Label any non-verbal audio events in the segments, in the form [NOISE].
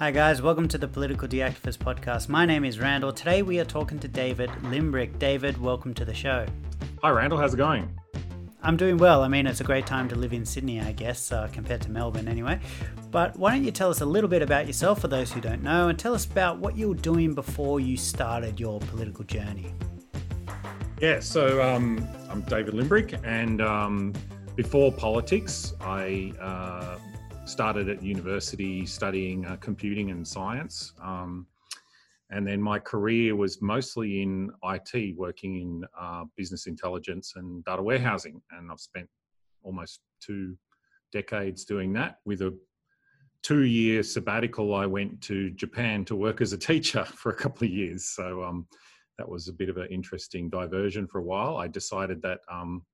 Hi, guys. Welcome to the Political Deactivist podcast. My name is Randall. Today we are talking to David Limbrick. David, welcome to the show. Hi, Randall. How's it going? I'm doing well. I mean, it's a great time to live in Sydney, I guess, uh, compared to Melbourne anyway. But why don't you tell us a little bit about yourself for those who don't know and tell us about what you were doing before you started your political journey? Yeah, so um, I'm David Limbrick, and um, before politics, I uh, started at university studying uh, computing and science. Um, and then my career was mostly in IT, working in uh, business intelligence and data warehousing. And I've spent almost two decades doing that. With a two year sabbatical, I went to Japan to work as a teacher [LAUGHS] for a couple of years. So um, that was a bit of an interesting diversion for a while. I decided that um,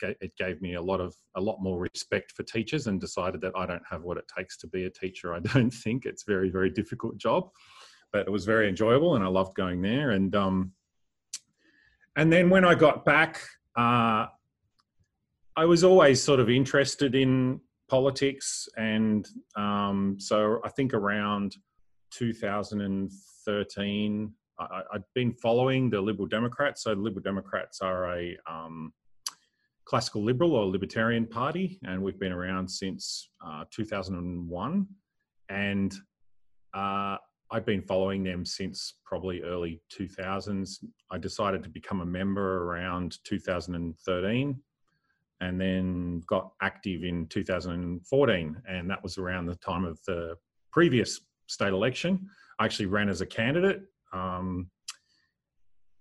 it gave me a lot of a lot more respect for teachers and decided that I don't have what it takes to be a teacher. I [LAUGHS] don't think it's a very very difficult job, but it was very enjoyable and I loved going there. And um, and then when I got back, uh, I was always sort of interested in politics, and um, so I think around 2013. I, had been following the Liberal Democrats. So the Liberal Democrats are a um, classical liberal or libertarian party, and we've been around since uh, 2001. And uh, I've been following them since probably early 2000s. I decided to become a member around 2013 and then got active in 2014. And that was around the time of the previous state election. I actually ran as a candidate. Um,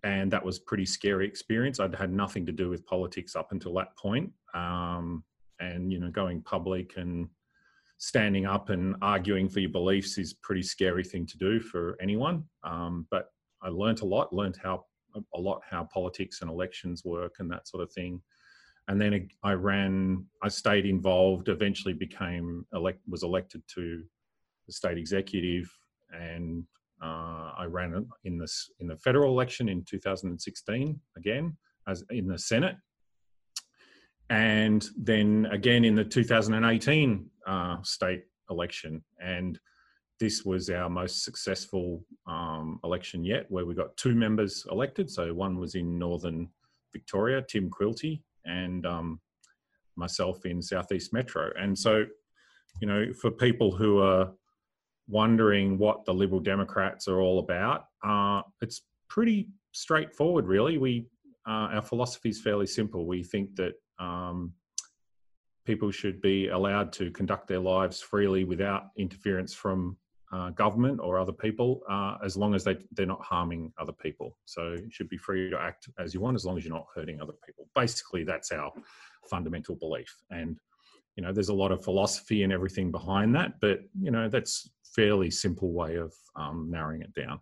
and that was pretty scary experience. I'd had nothing to do with politics up until that point. Um, and you know, going public and standing up and arguing for your beliefs is pretty scary thing to do for anyone. Um, but I learned a lot, learned how a lot how politics and elections work and that sort of thing. And then I ran, I stayed involved. Eventually, became elect, was elected to the state executive, and uh, I ran in this in the federal election in 2016 again as in the Senate, and then again in the 2018 uh, state election. And this was our most successful um, election yet, where we got two members elected. So one was in Northern Victoria, Tim Quilty, and um, myself in Southeast Metro. And so, you know, for people who are wondering what the Liberal Democrats are all about, uh, it's pretty straightforward, really. We uh, our philosophy is fairly simple. We think that um, people should be allowed to conduct their lives freely without interference from uh, government or other people, uh, as long as they they're not harming other people. So you should be free to act as you want, as long as you're not hurting other people. Basically, that's our fundamental belief. And you know, there's a lot of philosophy and everything behind that, but you know, that's fairly simple way of um, narrowing it down.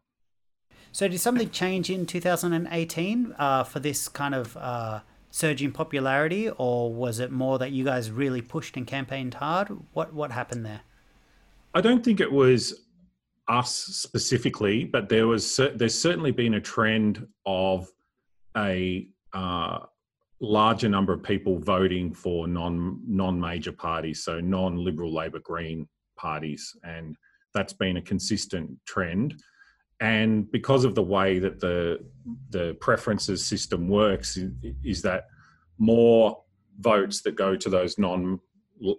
So, did something change in 2018 uh, for this kind of uh, surge in popularity, or was it more that you guys really pushed and campaigned hard? What what happened there? I don't think it was us specifically, but there was there's certainly been a trend of a uh, larger number of people voting for non non major parties, so non Liberal, Labor, Green parties, and that's been a consistent trend. And because of the way that the the preferences system works, is that more votes that go to those non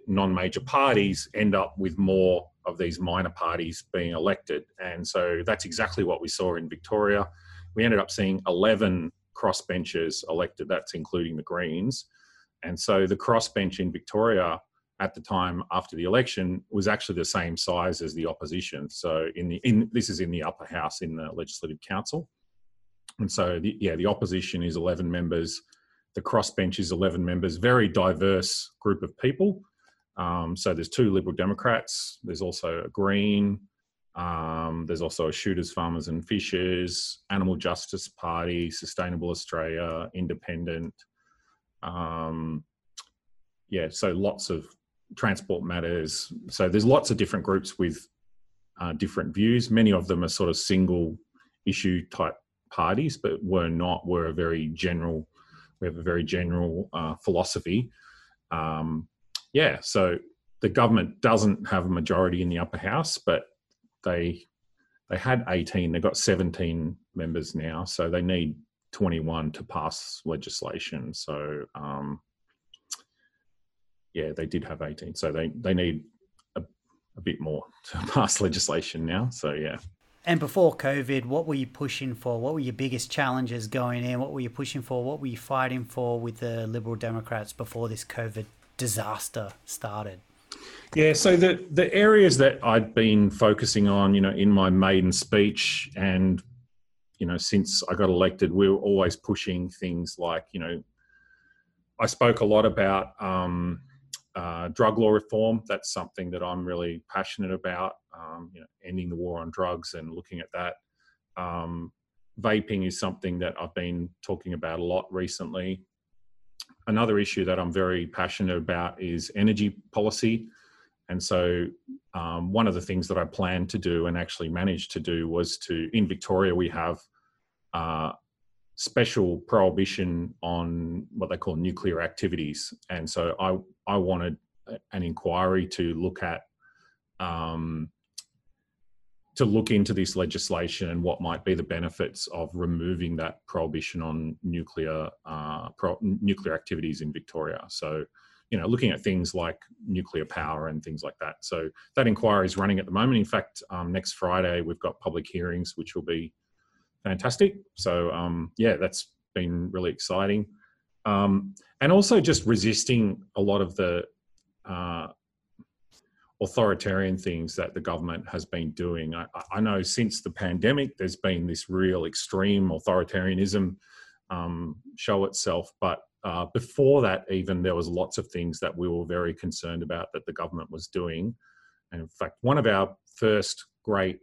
non major parties end up with more of these minor parties being elected. And so that's exactly what we saw in Victoria. We ended up seeing 11 crossbenchers elected, that's including the Greens. And so the crossbench in Victoria at the time after the election was actually the same size as the opposition. So in the in this is in the upper house in the legislative council, and so the, yeah, the opposition is eleven members, the crossbench is eleven members, very diverse group of people. Um, so there's two Liberal Democrats. There's also a Green. Um, there's also Shooters, Farmers and Fishers, Animal Justice Party, Sustainable Australia, Independent. Um, yeah, so lots of transport matters. So there's lots of different groups with uh, different views. Many of them are sort of single issue type parties, but we're not. We're a very general. We have a very general uh, philosophy. Um, yeah, so the government doesn't have a majority in the upper house, but they they had 18. They've got 17 members now, so they need 21 to pass legislation. So um, yeah, they did have 18. So they they need a, a bit more [LAUGHS] to pass legislation now. So yeah. And before COVID, what were you pushing for? What were your biggest challenges going in? What were you pushing for? What were you fighting for with the Liberal Democrats before this COVID disaster started? Yeah, so the the areas that I'd been focusing on, you know, in my maiden speech and you know, since I got elected, we were always pushing things like, you know, I spoke a lot about um, uh, drug law reform. That's something that I'm really passionate about. Um, you know, ending the war on drugs and looking at that. Um, vaping is something that I've been talking about a lot recently. Another issue that I'm very passionate about is energy policy. And so, um, one of the things that I planned to do and actually managed to do was to, in Victoria, we have uh, special prohibition on what they call nuclear activities. And so, I, I wanted an inquiry to look at. Um, to look into this legislation and what might be the benefits of removing that prohibition on nuclear uh, pro- nuclear activities in Victoria. So, you know, looking at things like nuclear power and things like that. So that inquiry is running at the moment. In fact, um, next Friday we've got public hearings, which will be fantastic. So um, yeah, that's been really exciting, um, and also just resisting a lot of the uh, authoritarian things that the government has been doing. I, I, know since the pandemic, there's been this real extreme authoritarianism um, show itself, but uh, before that, even there was lots of things that we were very concerned about that the government was doing. And in fact, one of our first great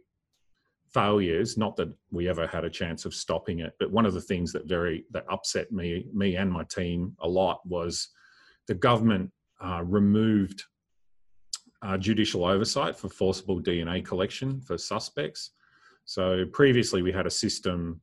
failures, not that we ever had a chance of stopping it, but one of the things that very that upset me, me and my team a lot was the government uh, removed uh, judicial oversight for forcible DNA collection for suspects. So previously, we had a system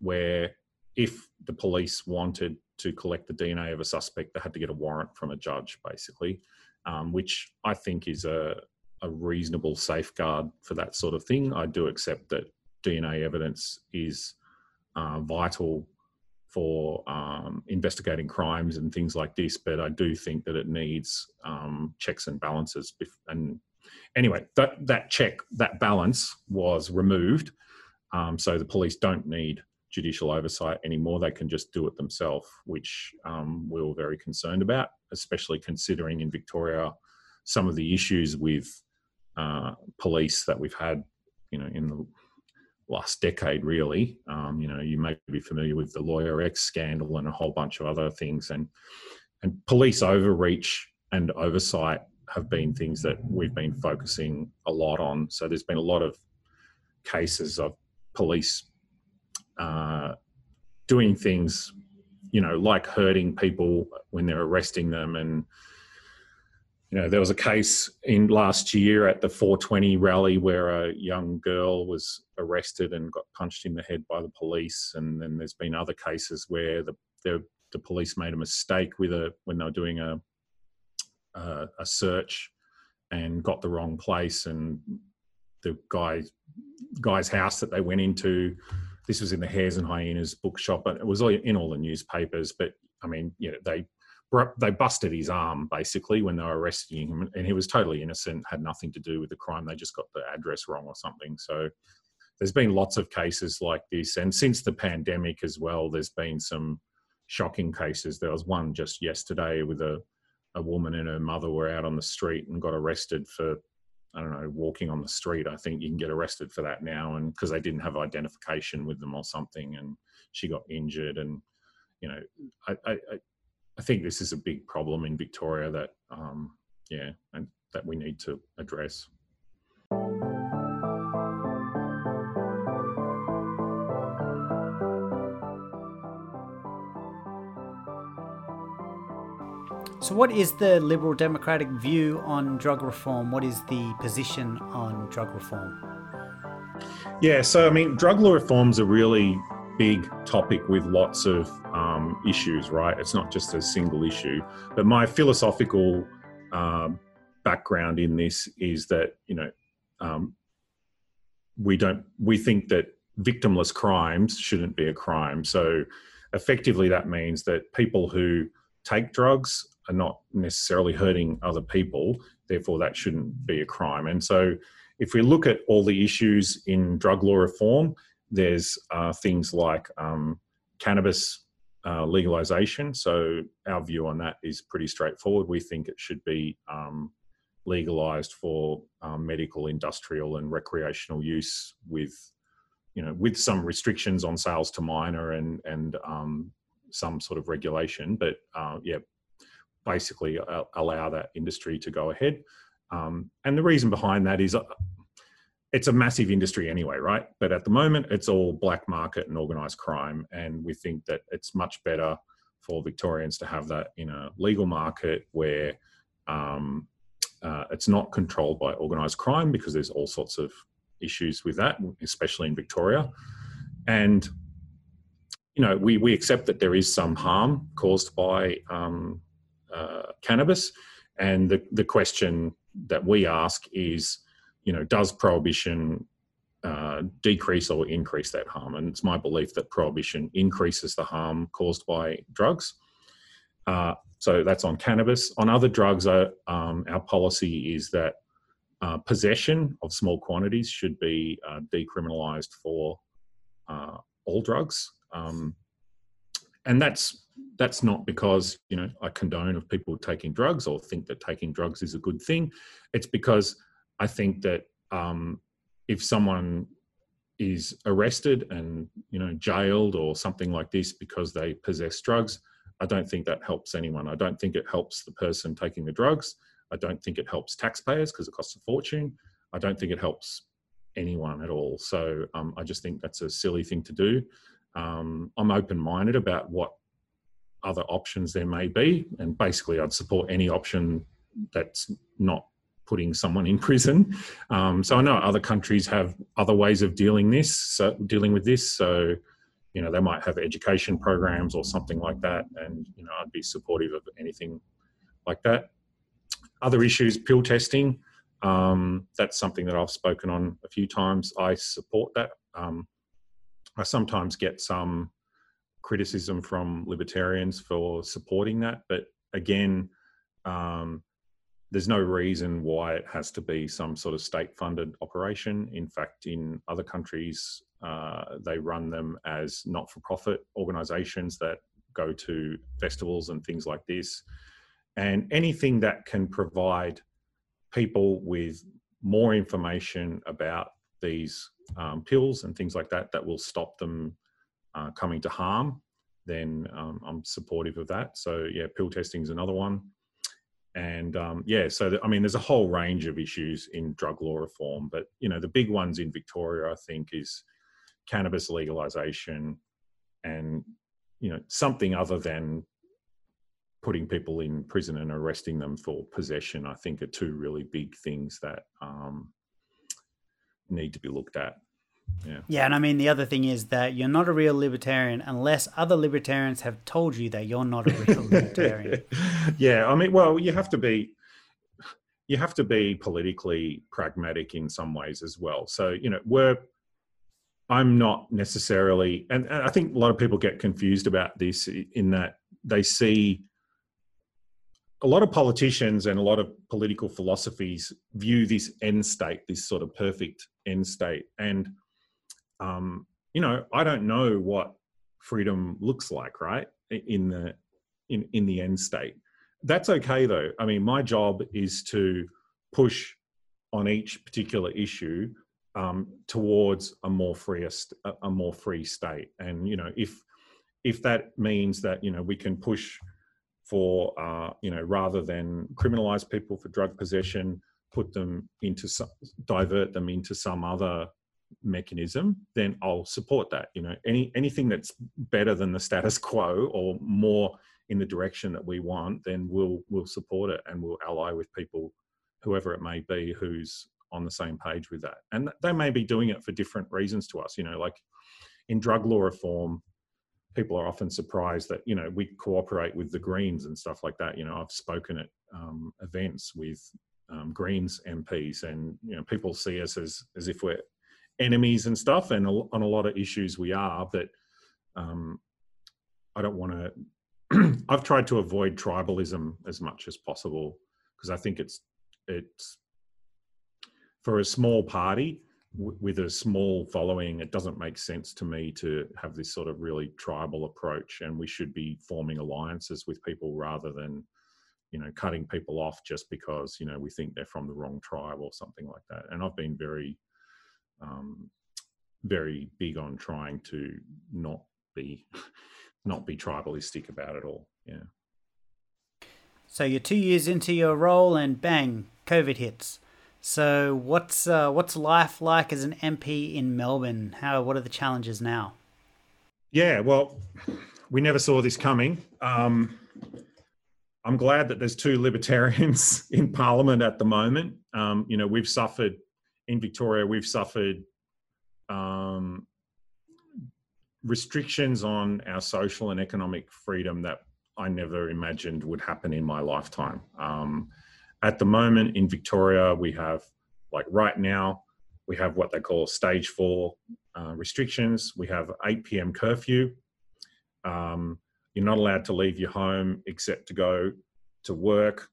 where if the police wanted to collect the DNA of a suspect, they had to get a warrant from a judge, basically, um, which I think is a, a reasonable safeguard for that sort of thing. I do accept that DNA evidence is uh, vital for um, investigating crimes and things like this, but I do think that it needs um, checks and balances. And anyway, that that check, that balance was removed, um, so the police don't need judicial oversight anymore. They can just do it themselves, which um, we were very concerned about, especially considering in Victoria some of the issues with uh, police that we've had, you know, in the last decade, really. Um, you know, you may be familiar with the Lawyer X scandal and a whole bunch of other things, and and police overreach and oversight have been things that we've been focusing a lot on. So there's been a lot of cases of police uh, doing things, you know, like hurting people when they're arresting them. And, you know, there was a case in last year at the 420 rally where a young girl was arrested and got punched in the head by the police. And then there's been other cases where the, the, the police made a mistake with a, when they were doing a, a, a search and got the wrong place and the guy guy's house that they went into this was in the Hares and Hyenas bookshop, and it was in all the newspapers. But I mean, you know, they they busted his arm basically when they were arresting him, and he was totally innocent, had nothing to do with the crime. They just got the address wrong or something. So there's been lots of cases like this, and since the pandemic as well, there's been some shocking cases. There was one just yesterday with a a woman and her mother were out on the street and got arrested for I don't know, walking on the street. I think you can get arrested for that now, and because they didn't have identification with them or something, and she got injured. And you know, I I, I think this is a big problem in Victoria that um, yeah, and that we need to address. So, what is the Liberal Democratic view on drug reform? What is the position on drug reform? Yeah, so I mean, drug law reform's a really big topic with lots of um, issues, right? It's not just a single issue. But my philosophical um, background in this is that, you know, um, we don't we think that victimless crimes shouldn't be a crime. So effectively, that means that people who take drugs are not necessarily hurting other people. Therefore, that shouldn't be a crime. And so, if we look at all the issues in drug law reform, there's uh, things like um, cannabis uh, legalization. So our view on that is pretty straightforward. We think it should be um, legalized for um, medical, industrial, and recreational use with, you know, with some restrictions on sales to minor and and um, some sort of regulation. But uh, yeah, basically uh, allow that industry to go ahead. Um, and the reason behind that is uh, it's a massive industry anyway, right? But at the moment, it's all black market and organized crime. And we think that it's much better for Victorians to have that in a legal market where um, uh, it's not controlled by organized crime because there's all sorts of issues with that, especially in Victoria. And you know, we we accept that there is some harm caused by um, uh, cannabis, and the the question that we ask is you know, does prohibition uh, decrease or increase that harm? And it's my belief that prohibition increases the harm caused by drugs. Uh, so that's on cannabis. On other drugs, uh, um, our policy is that uh, possession of small quantities should be uh, decriminalised for uh, all drugs. Um, and that's that's not because you know I condone of people taking drugs or think that taking drugs is a good thing. It's because I think that um, if someone is arrested and you know jailed or something like this because they possess drugs, I don't think that helps anyone. I don't think it helps the person taking the drugs. I don't think it helps taxpayers because it costs a fortune. I don't think it helps anyone at all. So um, I just think that's a silly thing to do. Um, I'm open minded about what other options there may be. And basically, I'd support any option that's not putting someone in prison. Um, so I know other countries have other ways of dealing this, so dealing with this. So you know they might have education programs or something like that, and you know I'd be supportive of anything like that. Other issues, pill testing. Um, that's something that I've spoken on a few times. I support that. Um, I sometimes get some criticism from libertarians for supporting that, but again, um, there's no reason why it has to be some sort of state funded operation. In fact, in other countries, uh, they run them as not for profit organizations that go to festivals and things like this. And anything that can provide people with more information about these um, pills and things like that that will stop them uh, coming to harm, then um, I'm supportive of that. So, yeah, pill testing is another one and um, yeah, so the, I mean, there's a whole range of issues in drug law reform, but you know, the big ones in Victoria, I think, is cannabis legalization, and you know, something other than putting people in prison and arresting them for possession. I think are two really big things that um, need to be looked at. Yeah. Yeah, and I mean the other thing is that you're not a real libertarian unless other libertarians have told you that you're not a real [LAUGHS] libertarian. yeah, I mean, well, you have to be you have to be politically pragmatic in some ways as well. So, you know, we're I'm not necessarily and, and I think a lot of people get confused about this in that they see a lot of politicians and a lot of political philosophies view this end state, this sort of perfect end state. And um, you know, I don't know what freedom looks like, right? In the in in the end state. That's okay though. I mean, my job is to push on each particular issue um, towards a more freest a more free state. And you know, if if that means that you know we can push for uh, you know rather than criminalize people for drug possession, put them into some, divert them into some other mechanism, then I'll support that. You know, any anything that's better than the status [LAUGHS] quo or more in the direction that we want, then we'll we'll support it and we'll ally with people, whoever it may be, who's on the same page with that. And they may be doing it for different reasons to us. You know, like in drug law reform, people are often surprised that you know we cooperate with the Greens and stuff like that. You know, I've spoken at um, events with um, Greens MPs, and you know people see us as as if we're enemies and stuff, and on a lot of issues we are. But um, I don't want [CLEARS THROAT] to. I've tried to avoid tribalism as much as possible because I think it's it's for a small party with a small following, it doesn't make sense to me to have this sort of really tribal approach. And we should be forming alliances with people rather than, you know, cutting people off just because, you know, we think they're from the wrong tribe or something like that. And I've been very, um, very big on trying to not be, [LAUGHS] not be tribalistic about it all. Yeah. So you're two years into your role and bang, COVID hits. So, what's uh, what's life like as an MP in Melbourne? How what are the challenges now? Yeah, well, we never saw this coming. Um, I'm glad that there's two libertarians [LAUGHS] in Parliament at the moment. Um, you know, we've suffered in Victoria. We've suffered um, restrictions on our social and economic freedom that I never imagined would happen in my lifetime. Um, at the moment in Victoria, we have, like right now, we have what they call stage four uh, restrictions. We have 8 p.m. curfew. Um, you're not allowed to leave your home except to go to work,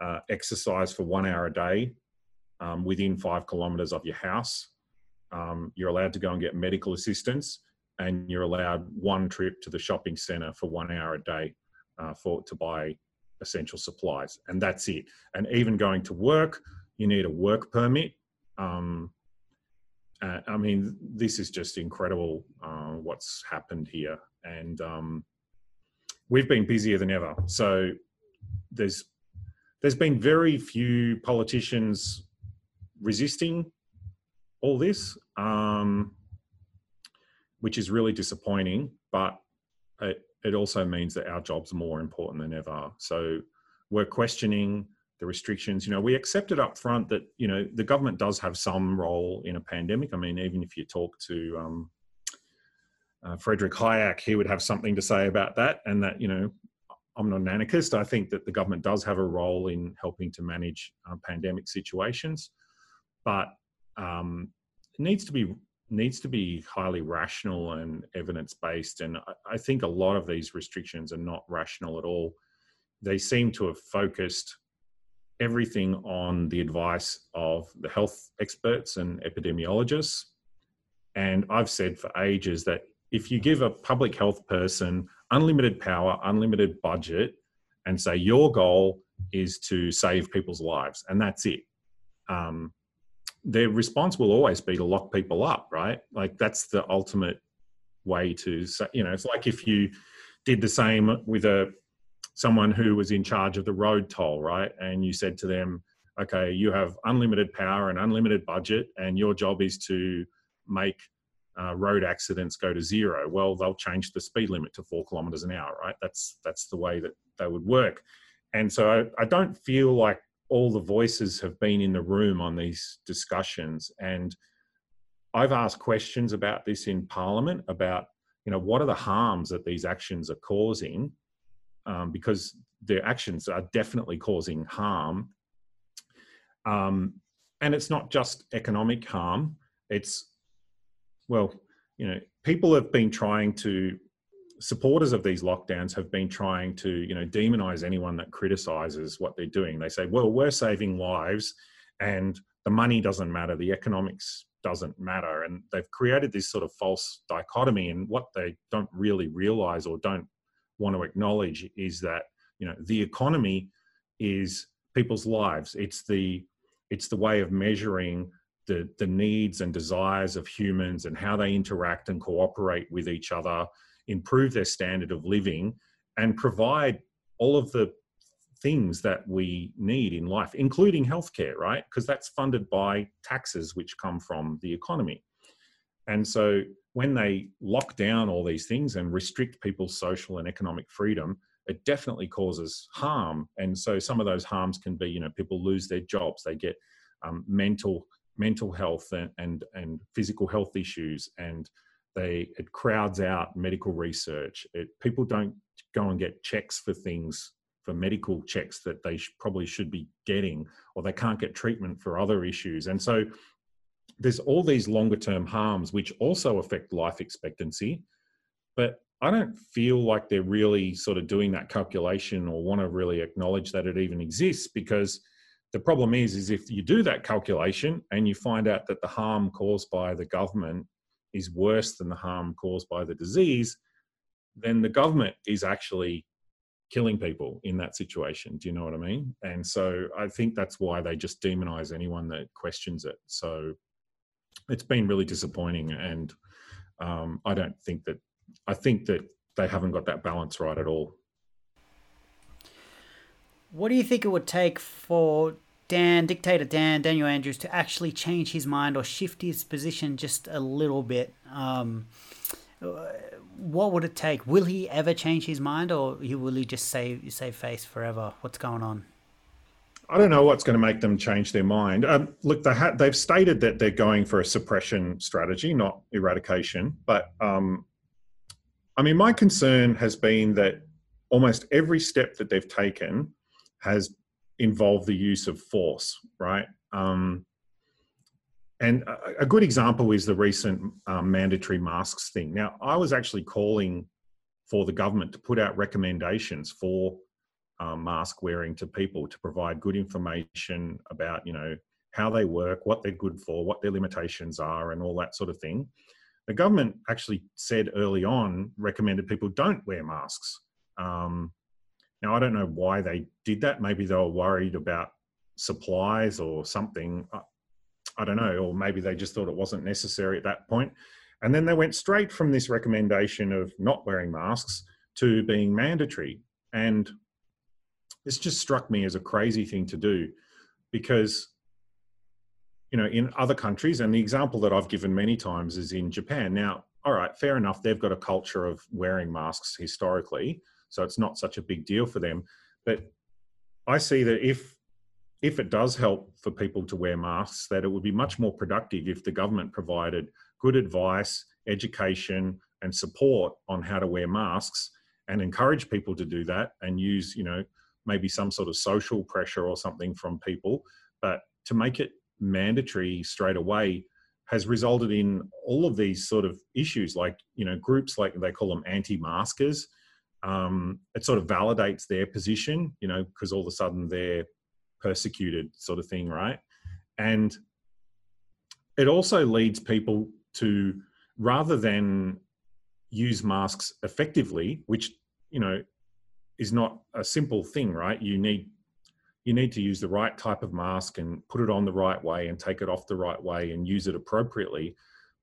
uh, exercise for one hour a day um, within five kilometres of your house. Um, you're allowed to go and get medical assistance, and you're allowed one trip to the shopping centre for one hour a day uh, for to buy essential supplies, and that's it. And even going to work, you need a work permit. Um, uh, I mean, this is just incredible uh, what's happened here, and um, we've been busier than ever. So there's there's been very few politicians resisting all this, um, which is really disappointing. But it, it also means that our job's are more important than ever. So we're questioning the restrictions. You know, we accepted up front that, you know, the government does have some role in a pandemic. I mean, even if you talk to um, uh, Frederick Hayek, he would have something to say about that. And that, you know, I'm not an anarchist. I think that the government does have a role in helping to manage uh, pandemic situations, but um, it needs to be needs to be highly rational and evidence based. And I, think a lot of these restrictions are not rational at all. They seem to have focused everything on the advice of the health experts and epidemiologists. And I've said for ages that if you give a public health person unlimited power, unlimited budget, and say your goal is to save people's lives, and that's it. Um, their response will always be to lock people up, right? Like that's the ultimate way to say, you know, it's like if you did the same with a someone who was in charge of the road toll, right? And you said to them, okay, you have unlimited power and unlimited budget, and your job is to make uh, road accidents go to zero. Well, they'll change the speed limit to four kilometers an hour, right? That's that's the way that they would work. And so I, I don't feel like all the voices have been in the room on these discussions and i've asked questions about this in parliament about you know what are the harms that these actions are causing? Um, because their actions are definitely causing harm. Um, and it's not just economic harm. It's well you know people have been trying to supporters of these lockdowns have been trying to you know demonize anyone that criticizes what they're doing. They say well we're saving lives and the money doesn't matter the economics doesn't matter. And they've created this sort of false dichotomy. And what they don't really realize or don't want to acknowledge is that you know the economy is people's lives. It's the it's the way of measuring the the needs and desires of humans and how they interact and cooperate with each other improve their standard of living, and provide all of the things that we need in life, including healthcare, right? Because that's funded by taxes which come from the economy. And so when they lock down all these things and restrict people's social and economic freedom, it definitely causes harm. And so some of those harms can be, you know, people lose their jobs, they get um, mental mental health and, and and physical health issues and they it crowds out medical research. It, people don't go and get checks for things for medical checks that they sh- probably should be getting or they can't get treatment for other issues. And so there's all these longer term harms which also affect life expectancy, but I don't feel like they're really sort of doing that calculation or want to really acknowledge that it even exists because the problem is is if you do that calculation and you find out that the harm caused by the government is worse than the harm caused by the disease then the government is actually killing people in that situation. Do you know what i mean? And so i think that's why they just demonize anyone that questions it. So it's been really disappointing and um, i don't think that i think that they haven't got that balance right at all. What do you think it would take for Dan, dictator Dan, Daniel Andrews, to actually change his mind or shift his position just a little bit? Um, what would it take? Will he ever change his mind, or will he just save save face forever? What's going on? I don't know what's going to make them change their mind. Um, look, they ha- they've stated that they're going for a suppression strategy, not eradication. But um, I mean, my concern has been that almost every step that they've taken has involved the use of force, right? Um, and a, a, good example is the recent um, mandatory masks thing. Now, I was actually calling for the government to put out recommendations for um, mask wearing to people to provide good information about, you know, how they work, what they're good for, what their limitations are, and all that sort of thing. The government actually said early on, recommended people don't wear masks. Um, now, I don't know why they did that. Maybe they were worried about supplies or something. I don't know. Or maybe they just thought it wasn't necessary at that point. And then they went straight from this recommendation of not wearing masks to being mandatory. And this just struck me as a crazy thing to do because you know in other countries and the example that i've given many times is in japan now all right fair enough they've got a culture of wearing masks historically so it's not such a big deal for them. But I see that if if it does help for people to wear masks, that it would be much more productive if the government provided good advice, education, and support on how to wear masks and encourage people to do that and use, you know, maybe some sort of social pressure or something from people. But to make it mandatory straight away has resulted in all of these sort of issues like, you know, groups like they call them anti maskers um, it sort of validates their position, you know, because all of a sudden they're persecuted, sort of thing, right? And it also leads people to rather than use masks effectively, which you know is not a simple thing, right? You need you need to use the right type of mask and put it on the right way and take it off the right way and use it appropriately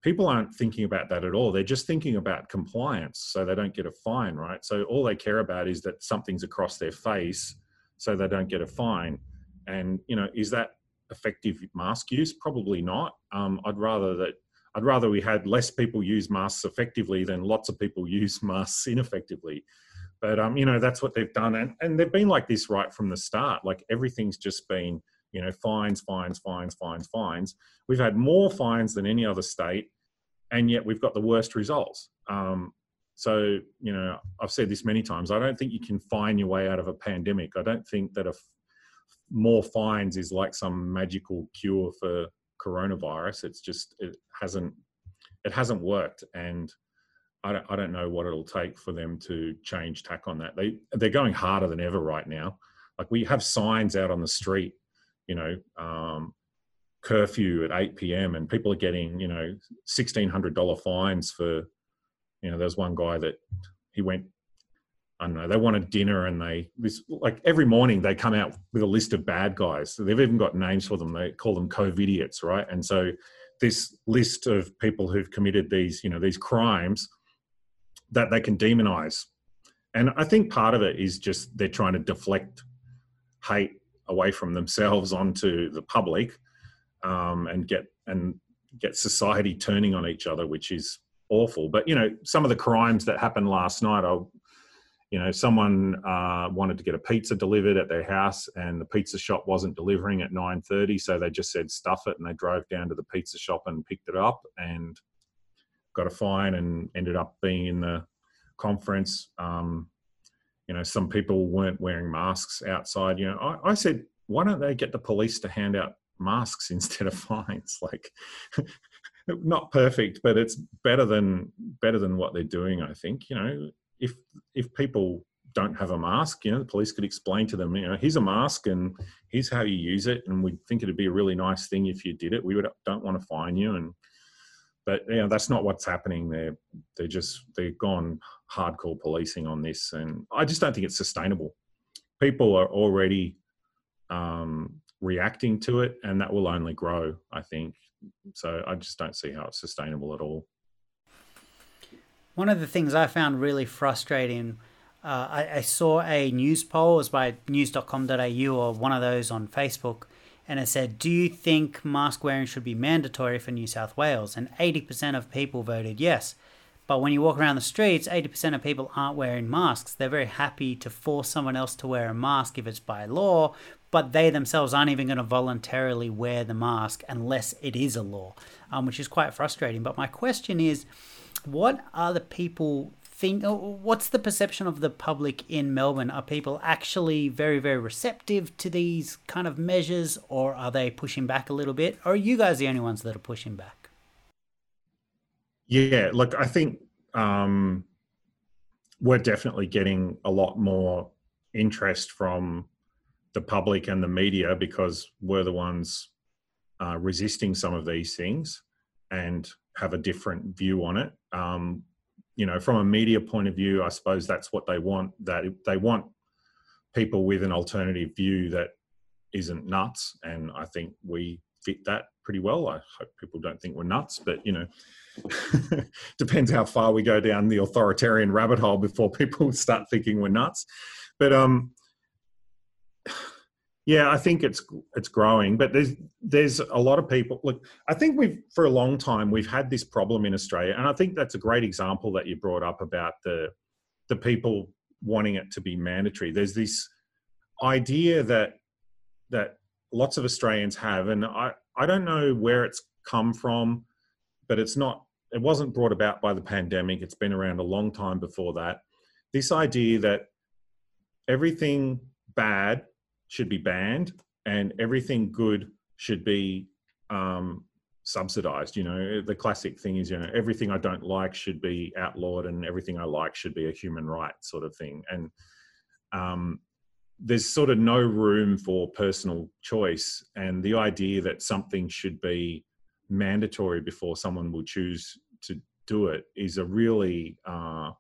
people aren't thinking about that at all. They're just thinking about compliance so they don't get a fine, right? So all they care about is that something's across their face so they don't get a fine. And, you know, is that effective mask use? Probably not. Um, I'd rather that. I'd rather we had less people use masks effectively than lots of people [LAUGHS] use masks ineffectively. But um, you know, that's what they've done, and and they've been like this right from the start. Like everything's just been you know, fines, fines, fines, fines, fines. We've had more fines than any other state, and yet we've got the worst results. Um, so, you know, I've said this many times. I don't think you can fine your way out of a pandemic. I don't think that a f- more fines is like some magical cure for coronavirus. It's just it hasn't it hasn't worked, and I don't I don't know what it'll take for them to change tack on that. They they're going harder than ever right now. Like we have signs out on the street you know, um, curfew at 8 p.m. and people are getting, you know, $1,600 fines for, you know, there's one guy that he went, I don't know, they wanted dinner and they, this, like every morning they come out with a list of bad guys. So they've even got names for them. They call them COVIDiots, right? And so this list of people who've committed these, you know, these crimes that they can demonize. And I think part of it is just they're trying to deflect hate away from themselves onto the public um, and get and get society turning on each other, which is awful. But you know, some of the crimes that happened last night, I, you know, someone uh, wanted to get a pizza delivered at their house, and the pizza shop wasn't delivering at nine thirty, so they just said stuff it, and they drove down to the pizza shop and picked it up and got a fine and ended up being in the conference. Um, you know, some people weren't wearing masks outside. You know, I, I said, why don't they get the police to hand out masks [LAUGHS] instead of fines. Like, not perfect, but it's better than better than what they're doing. I think you know if if people don't have a mask, you know, the police could explain to them, you know, here's a mask and here's how you use it, and we think it'd be a really nice thing if you did it. We would don't want to fine you, and but you know that's not what's happening. They're they're just they've gone hardcore policing on this, and I just don't think it's sustainable. People are already um, reacting to it, and that will only grow. I think so. I just don't see how it's sustainable at all. One of the things I found really frustrating uh, I, I, saw a news poll, it was by news.com.au or one of those on Facebook, and it said, Do you think mask wearing should be mandatory for New South Wales? And 80% of people voted yes. But when you walk around the streets, 80% of people aren't wearing masks. They're very happy to force someone else to wear a mask if it's by law, but they themselves aren't even going to voluntarily wear the mask unless it is a law, um, which is quite frustrating. But my question is, what are the people think uh, what's the perception of the public in Melbourne? Are people actually very, very receptive to these kind of measures, or are they pushing back a little bit? Or are you guys the only ones that are pushing back? Yeah, look, I think um, we're definitely getting a lot more interest from the public and the media because we're the ones uh, resisting some of these things and have a different view on it. Um, you know, from a media point of view, I suppose that's what they want. That they want people with an alternative view that isn't nuts, and I think we fit that pretty well. I hope people don't think we're nuts, but you know, [LAUGHS] depends how far we go down the authoritarian rabbit hole before [LAUGHS] people start thinking we're nuts. But um, yeah, I think it's it's growing, but there's there's a lot of people. Look, I think we've for a long time we've had this problem in Australia, and I think that's a great example that you brought up about the the people wanting it to be mandatory. There's this idea that that lots of Australians have, and I I don't know where it's come from, but it's not. It wasn't brought about by the pandemic. It's been around a long time before that. This idea that everything bad should be banned and everything good should be um, subsidized. You know, the classic thing is, you know, everything I don't like should be outlawed and everything I like should be a human right sort of thing. And um, there's sort of no room for personal choice. And the idea that something should be mandatory before someone will choose to do it is a really, uh,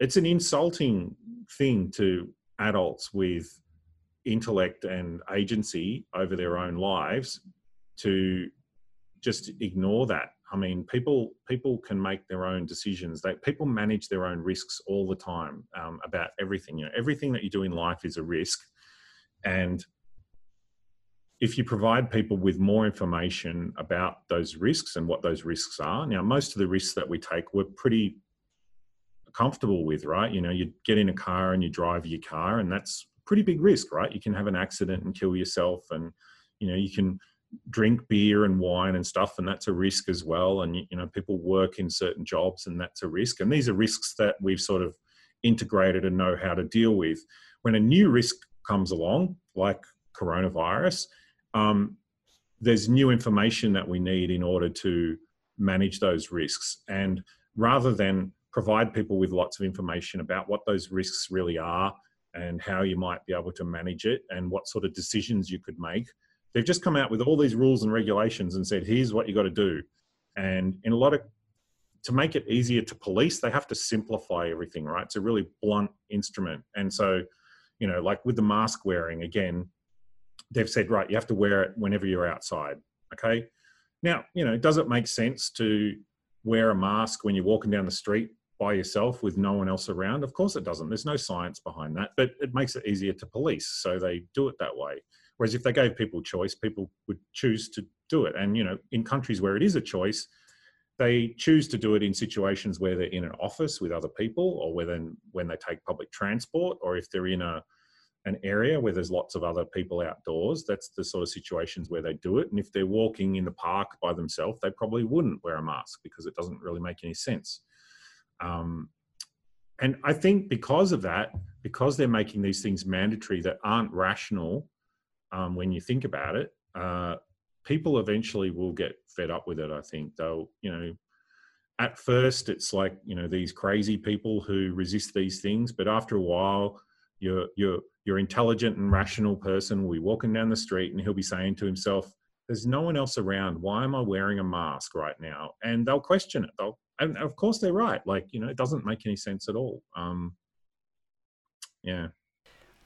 it's an insulting thing to adults with intellect and agency over their own lives to just ignore that. I mean people people can make their own decisions. They people manage their own risks all the time um, about everything. You know everything that you do in life is a risk. And if you provide people with more information about those risks and what those risks are now most of the risks that we take we're pretty comfortable with right? You know you get in a car and you drive your car and that's pretty big risk, right? You can have an accident and kill yourself, and you know you can drink beer and wine and stuff, and that's a risk as well. And you know people work in certain jobs, and that's a risk. And these are risks that we've sort of integrated and know how to deal with. When a new risk comes along, like coronavirus, um, there's new information that we need in order to manage those risks. And rather than provide people with lots of information about what those risks really are and how you might be able to manage it and what sort of decisions you could make. They've just come out with all these rules and regulations and said, here's what you got to do. And in a lot of, to make it easier to police, they have to simplify everything, right? It's a really blunt instrument. And so, you know, like with the mask wearing, again, they've said, right, you have to wear it whenever you're outside. Okay. Now, you know, does it make sense to wear a mask when you're walking down the street by yourself with no one else around? Of course it doesn't. There's no science behind that, but it makes it easier to police. So they do it that way. Whereas if they gave people choice, people would choose to do it. And, you know, in countries where it is a choice, they choose to do it in situations where they're in an office with other people or when, when they take public transport or if they're in a, an area where there's lots of other people outdoors, that's the sort of situations where they do it. And if they're walking in the park by themselves, they probably wouldn't wear a mask because it doesn't really make any sense. Um, and I think because of that, because they're making these things mandatory that aren't rational um, when you think about it, uh, people eventually will get fed up with it. I think they'll, you know, at first it's like you know these crazy people who resist these things, but after a while, you're you're you're intelligent and rational person will be walking down the street and he'll be saying to himself, "There's no one else around. Why am I wearing a mask right now?" And they'll question it. They'll, and of course they're right. Like you know, it doesn't make any sense at all. Um, yeah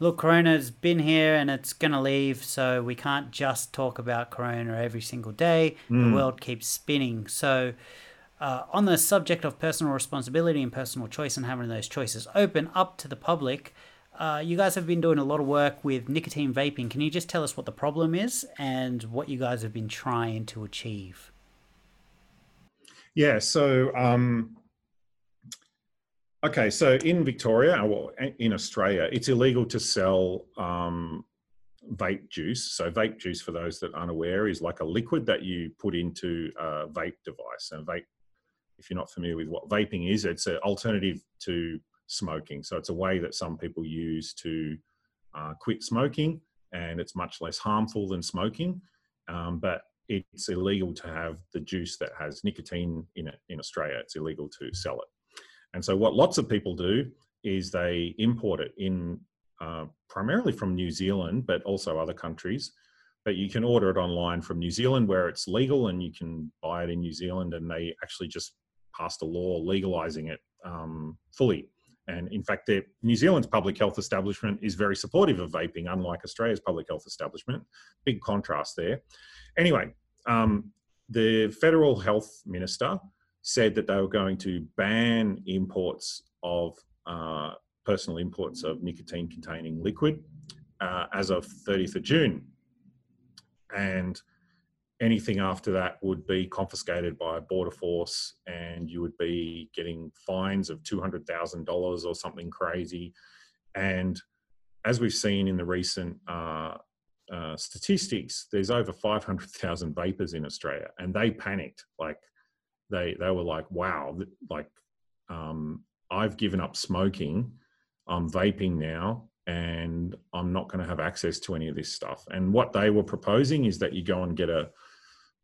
look, Corona's been here and it's going to leave, so we can't just talk about Corona every single day. Mm. The world keeps spinning. So, uh, on the subject of personal responsibility and personal choice and having those choices open up to the public, uh, you guys have been doing a lot of work with nicotine vaping. Can you just tell us what the problem is and what you guys have been trying to achieve? Yeah, so um, Okay, so in Victoria, or in Australia, it's illegal to sell um, vape juice. So vape juice, for those that aren't aware, is like a liquid that you put into a vape device. And vape, if you're not familiar with what vaping is, it's an alternative to smoking. So it's a way that some people use to uh, quit smoking, and it's much less harmful than smoking. Um, but it's illegal to have the juice that has nicotine in it in Australia. It's illegal to sell it. And so, what lots of people do is they import it in uh, primarily from New Zealand, but also other countries. But you can order it online from New Zealand where it's legal and you can buy it in New Zealand. And they actually just passed a law legalizing it um, fully. And in fact, New Zealand's public health establishment is very supportive of vaping, unlike Australia's public health establishment. Big contrast there. Anyway, um, the federal health minister said that they were going to ban imports of uh, personal imports of nicotine containing liquid uh, as of 30th of June. And anything after that would be confiscated by border force and you would be getting fines of $200,000 or something crazy. And as we've seen in the recent uh, uh, statistics, there's over 500,000 vapers in Australia and they panicked. Like they they were like, wow, like um, I've given up smoking, I'm vaping now, and I'm not going to have access to any of this stuff. And what they were proposing is that you go and get a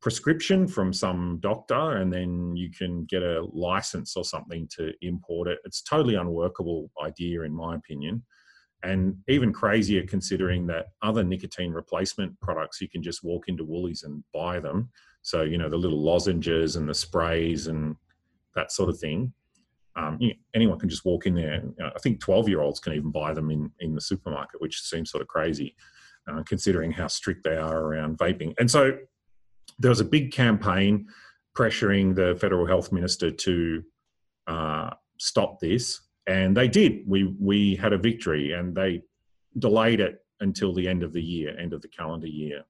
prescription from some doctor and then you can get a license or something to import it. It's totally unworkable idea in my opinion. And even crazier considering that other nicotine replacement products, you can just walk into Woolies and buy them so, you know, the little lozenges and the sprays and that sort of thing. Um, you know, anyone can just walk in there. You know, I think 12 year olds can even buy them in, in the supermarket, which seems sort of crazy uh, considering how strict they are around vaping. And so there was a big campaign pressuring the federal health minister to uh, stop this. And they did. We, we had a victory and they delayed it until the end of the year, end of the calendar year.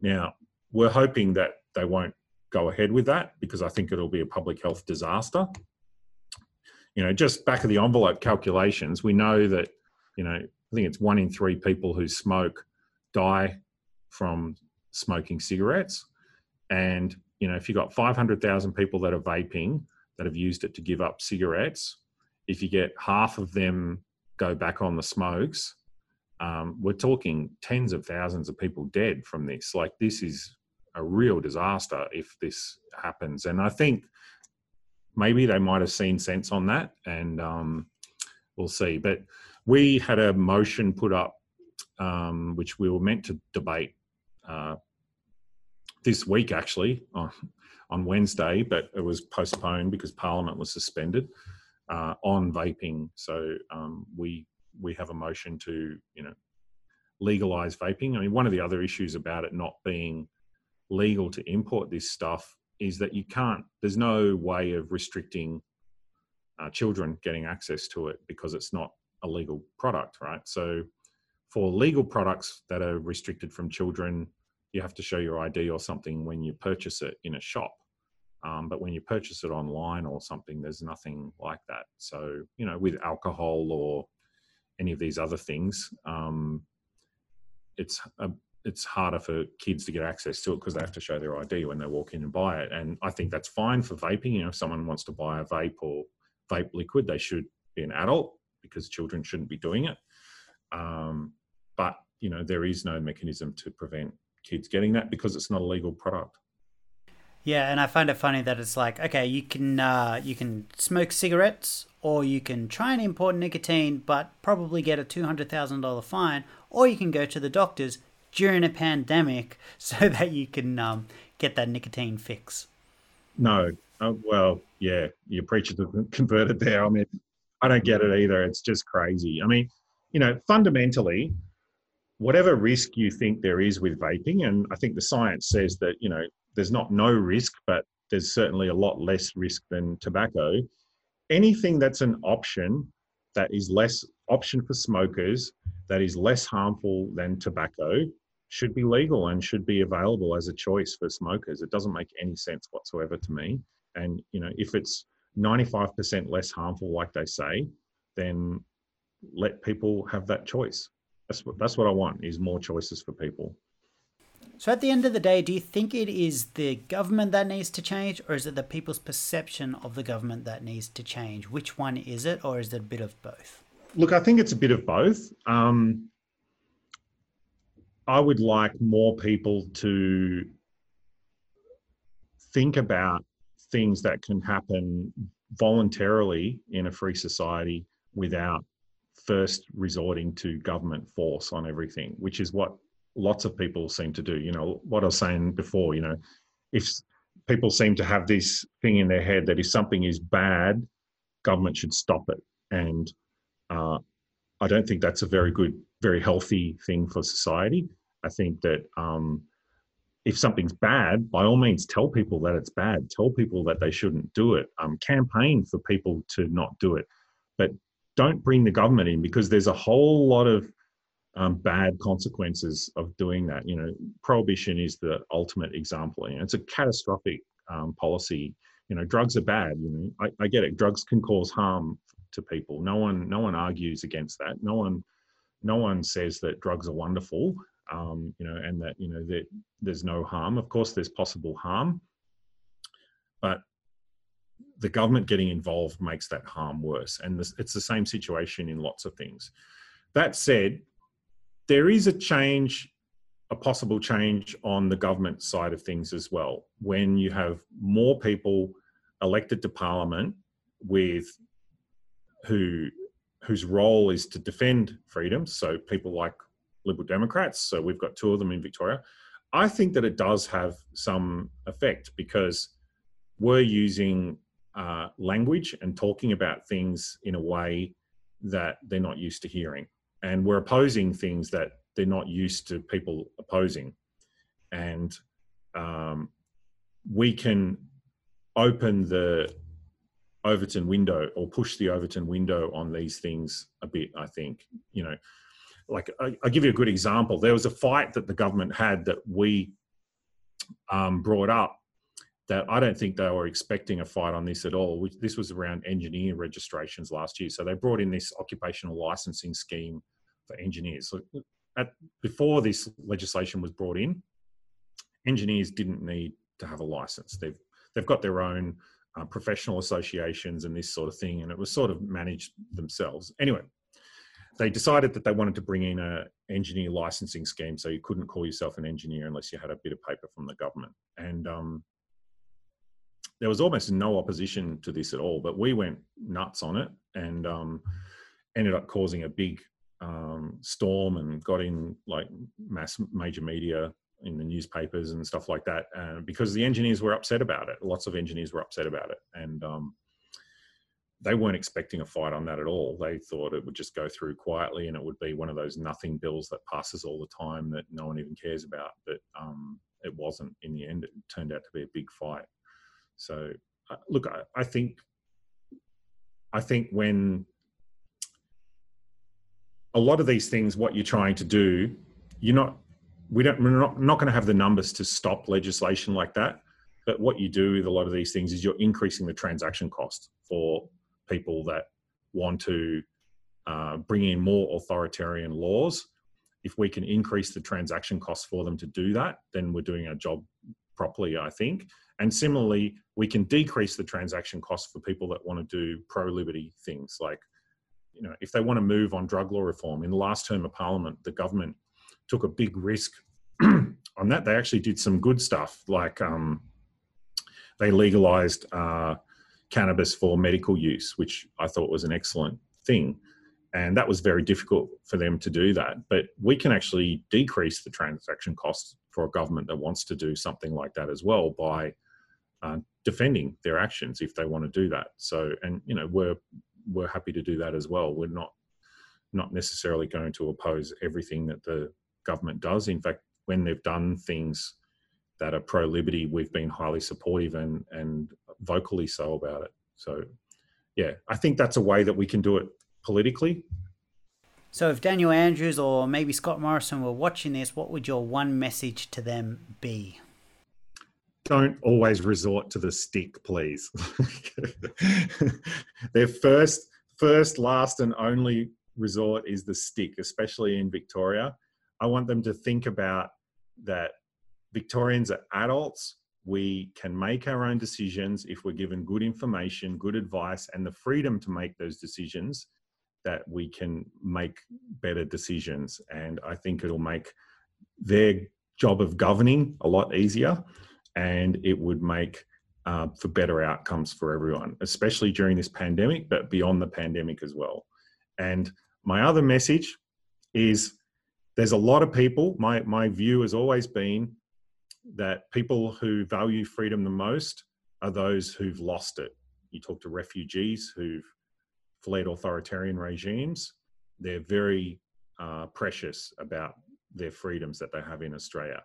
Now, we're hoping that they won't go ahead with that because I think it'll be a public health disaster. You know, just back of the envelope calculations, we know that, you know, I think it's one in three people who smoke die from smoking cigarettes. And, you know, if you've got 500,000 people that are vaping that have used it to give up cigarettes, if you get half of them go back on the smokes, um, we're talking tens of thousands of people dead from this. Like, this is a real disaster if this happens. And I think maybe they might have seen sense on that, and um, we'll see. But we had a motion put up, um, which we were meant to debate uh, this week, actually, on, Wednesday, but it was postponed because Parliament was suspended uh, on vaping. So um, we we have a motion to you know legalize vaping. I mean, one of the other issues about it not being legal to import this stuff is that you can't there's no way of restricting uh, children getting access to it because it's not a legal product right so for legal products that are restricted from children you have to show your id or something when you purchase it in a shop um, but when you purchase it online or something there's nothing like that so you know with alcohol or any of these other things um, it's a, it's harder for kids to get access to it because they have to show their ID when they walk in and buy it. And I think that's fine for vaping. You know, if someone wants to buy a vape or vape liquid, they should be an adult because children shouldn't be doing it. Um, but you know, there is no mechanism to prevent kids getting that because it's not a legal product. Yeah, and I find it funny that it's like, okay, you can uh, you can smoke cigarettes, or you can try and import nicotine, but probably get a two hundred thousand dollar fine, or you can go to the doctors during a pandemic [LAUGHS] so that you can um, get that nicotine fix. No, uh, well, yeah, your preachers [LAUGHS] have converted there. I mean, I don't get it either. It's just crazy. I mean, you know, fundamentally, whatever risk you think there is with vaping, and I think the science says that you know there's not no risk, but there's certainly a lot less risk than tobacco. Anything that's an option that is less option for smokers, that is less harmful than tobacco, should be legal and should be available as a choice for smokers. It doesn't make any sense whatsoever to me. And you know, if it's 95% less harmful, like they say, then let people have that choice. That's what that's what I want is more choices for people. So at the end of the day, do you think it is the government that needs to change, or is it the people's perception of the government that needs to change? Which one is it, or is it a bit of both? Look, I think it's a bit of both. Um, I would like more people to think about things that can happen voluntarily in a free society without first resorting to government force on everything, which is what lots of people seem to do. You know, what I was saying before, you know, if people seem to have this thing in their head that if something is bad, government should stop it. And uh, I don't think that's a very good, very healthy thing for society. I think that um, if something's bad, by all means, tell people that it's bad. Tell people that they shouldn't do it. Um, campaign for people to not do it, but don't bring the government in because there's a whole lot of um, bad consequences of doing that. You know, prohibition is the ultimate example. You know, it's a catastrophic um, policy. You know, drugs are bad. You know, I, I, get it. Drugs can cause harm to people. No one, no one argues against that. No one, no one says that drugs are wonderful. Um, you know, and that you know that there's no harm. Of course, there's possible harm, but the government getting involved makes that harm worse. And this, it's the same situation in lots of things. That said, there is a change, a possible change on the government side of things as well. When you have more people elected to parliament with who whose role is to defend freedoms, so people like Liberal Democrats, so we've got two of them in Victoria. I think that it does have some effect because we're using uh, language and talking about things in a way that they're not used to hearing. And we're opposing things that they're not used to people opposing. And um, we can open the overton window or push the overton window on these things a bit i think you know. Like I, will give you a good example. There was a fight that the government had that we um, brought up that I don't think they were expecting a fight on this at all. This was around engineer registrations last year. So they brought in this occupational licensing scheme for engineers. So at, before this legislation was brought in, engineers didn't need to have a license. They've they've got their own uh, professional associations and this sort of thing, and it was sort of managed themselves. Anyway, they decided that they wanted to bring in a engineer licensing scheme, so you couldn't call yourself an engineer unless you had a bit of paper from the government. And um, there was almost no opposition to this at all, but we went nuts on it and um, ended up causing a big um, storm and got in like mass major media in the newspapers and stuff like that uh, because the engineers were upset about it. Lots of engineers were upset about it, and um, they weren't expecting a fight on that at all. They thought it would just go through quietly and it would be one of those nothing bills that passes all the time that no one even cares about. But um, it wasn't. In the end, it turned out to be a big fight. So, uh, look, I, I think, I think when a lot of these things, what you're trying to do, you're not, we don't, we're not, not going to have the numbers to stop legislation like that. But what you do with a lot of these things is you're increasing the transaction cost for people that want to uh, bring in more authoritarian laws. If we can increase the transaction costs for them to do that, then we're doing our job properly, I think. And similarly, we can decrease the transaction costs for people that want to do pro liberty things like you know, if they want to move on drug law reform, in the last term of parliament, the government took a big risk [CLEARS THROAT] on that. They actually did some good stuff, like um, they legalized uh, cannabis for medical use, which I thought was an excellent thing. And that was very difficult for them to do that. But we can actually decrease the transaction costs for a government that wants to do something like that as well by uh, defending their actions if they want to do that. So, and you know, we're we're happy to do that as well. We're not not necessarily going to oppose everything that the government does. In fact, when they've done things that are pro liberty, we've been highly supportive and and vocally so about it. So, yeah, I think that's a way that we can do it politically. So, if Daniel Andrews or maybe Scott Morrison were watching this, what would your one message to them be? Don't always resort to the stick, please. [LAUGHS] Their first, first, last, and only resort is the stick, especially in Victoria. I want them to think about that Victorians are adults. We can make our own decisions if we're given good information, good advice, and the freedom to make those decisions that we can make better decisions. And I think it'll make their job of governing a lot easier and it would make uh, for better outcomes for everyone, especially during this pandemic, but beyond the pandemic as well. And my other message is there's a lot of people, my, my view has always been that people who value freedom the most are those who've lost it. You talk to refugees who've fled authoritarian regimes, they're very uh, precious about their freedoms that they have in Australia.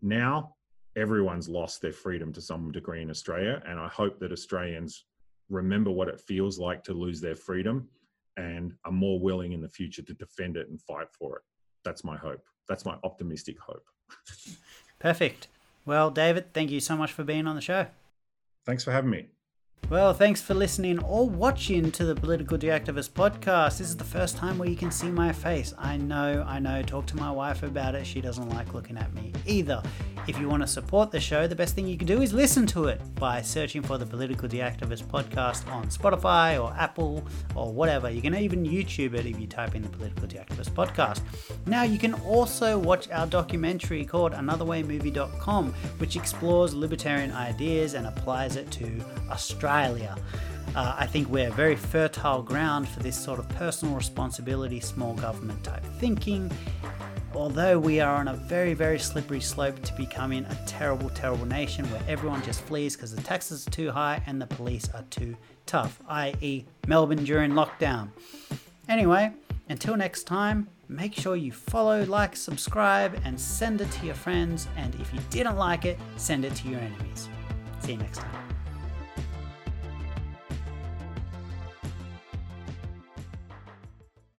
Now, everyone's lost their freedom to some degree in Australia, and I hope that Australians remember what it feels like to lose their freedom and are more willing in the future to defend it and fight for it. That's my hope. That's my optimistic hope. [LAUGHS] Perfect. Well, David, thank you so much for being on the show. Thanks for having me. Well, thanks for listening or watching to the Political Deactivist podcast. This is the first time where you can see my face. I know, I know. Talk to my wife about it. She doesn't like looking at me either. If you want to support the show, the best thing you can do is listen to it by searching for the Political Deactivist podcast on Spotify or Apple or whatever. You can even YouTube it if you type in the Political Deactivist podcast. Now, you can also watch our documentary called AnotherWayMovie.com, which explores libertarian ideas and applies it to Australia Australia. Uh, I think we're very fertile ground for this sort of personal responsibility, small government type thinking. Although we are on a very, very slippery slope to becoming a terrible, terrible nation where everyone just flees because the taxes are too high and the police are too tough, i.e., Melbourne during lockdown. Anyway, until next time, make sure you follow, like, subscribe, and send it to your friends. And if you didn't like it, send it to your enemies. See you next time.